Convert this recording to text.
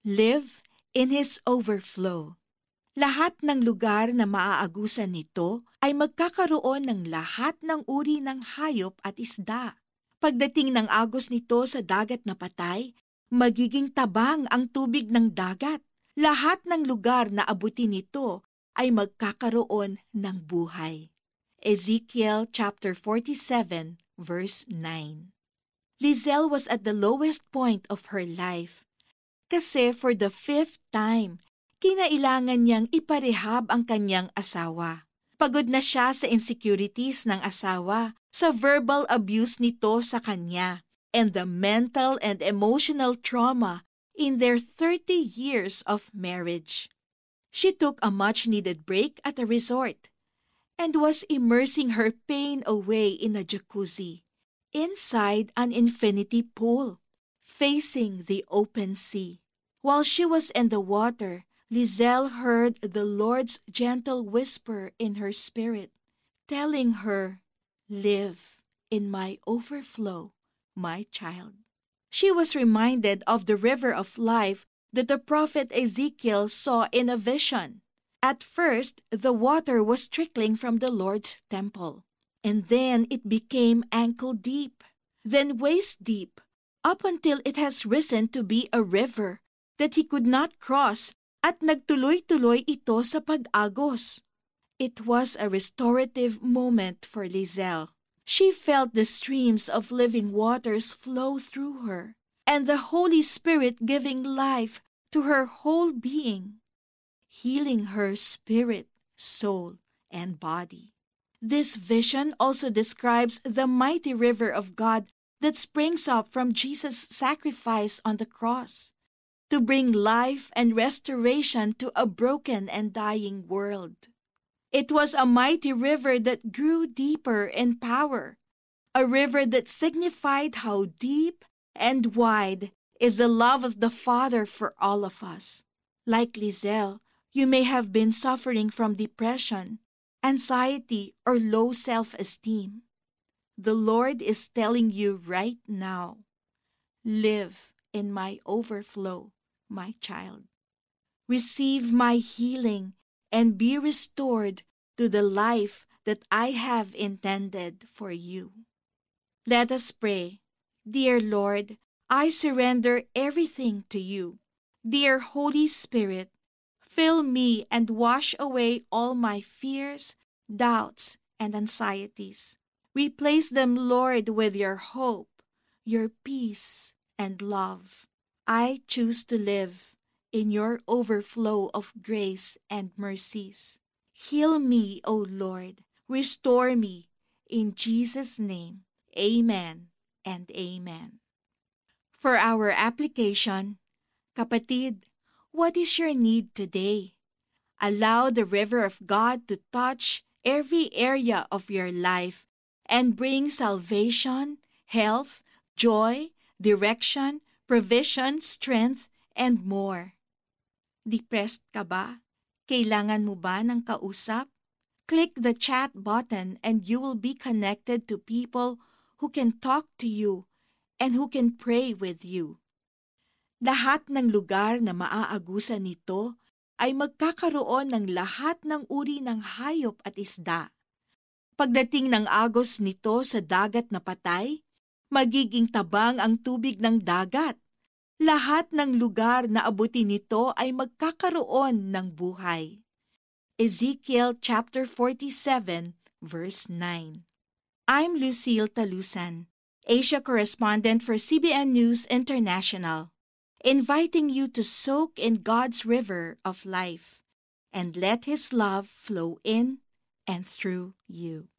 live in His overflow. Lahat ng lugar na maaagusan nito ay magkakaroon ng lahat ng uri ng hayop at isda. Pagdating ng agos nito sa dagat na patay, magiging tabang ang tubig ng dagat. Lahat ng lugar na abutin nito ay magkakaroon ng buhay. Ezekiel chapter 47 verse 9. Lizelle was at the lowest point of her life. Kasi for the fifth time, kinailangan niyang iparehab ang kanyang asawa. Pagod na siya sa insecurities ng asawa, sa verbal abuse nito sa kanya, and the mental and emotional trauma in their 30 years of marriage. She took a much needed break at a resort and was immersing her pain away in a jacuzzi inside an infinity pool facing the open sea. While she was in the water, Lizelle heard the Lord's gentle whisper in her spirit, telling her, Live in my overflow, my child. She was reminded of the river of life that the prophet Ezekiel saw in a vision. At first, the water was trickling from the Lord's temple, and then it became ankle deep, then waist deep, up until it has risen to be a river that he could not cross at nagtuloy-tuloy ito sa pag-agos. It was a restorative moment for Lizelle. She felt the streams of living waters flow through her, and the Holy Spirit giving life to her whole being, healing her spirit, soul, and body. This vision also describes the mighty river of God that springs up from Jesus' sacrifice on the cross to bring life and restoration to a broken and dying world. It was a mighty river that grew deeper in power, a river that signified how deep and wide is the love of the Father for all of us. Like Lizelle, you may have been suffering from depression, anxiety, or low self esteem. The Lord is telling you right now live in my overflow my child. Receive my healing and be restored to the life that I have intended for you. Let us pray. Dear Lord, I surrender everything to you. Dear Holy Spirit, fill me and wash away all my fears, doubts, and anxieties. Replace them, Lord, with your hope, your peace, and love. I choose to live in your overflow of grace and mercies. Heal me, O Lord. Restore me. In Jesus' name, amen and amen. For our application, kapatid, what is your need today? Allow the river of God to touch every area of your life and bring salvation, health, joy, direction, provision, strength, and more. Depressed ka ba? Kailangan mo ba ng kausap? Click the chat button and you will be connected to people who can talk to you and who can pray with you. Lahat ng lugar na maaagusan nito ay magkakaroon ng lahat ng uri ng hayop at isda. Pagdating ng agos nito sa dagat na patay, magiging tabang ang tubig ng dagat. Lahat ng lugar na abutin nito ay magkakaroon ng buhay. Ezekiel chapter 47 verse 9. I'm Lucille Talusan, Asia correspondent for CBN News International, inviting you to soak in God's river of life and let his love flow in and through you.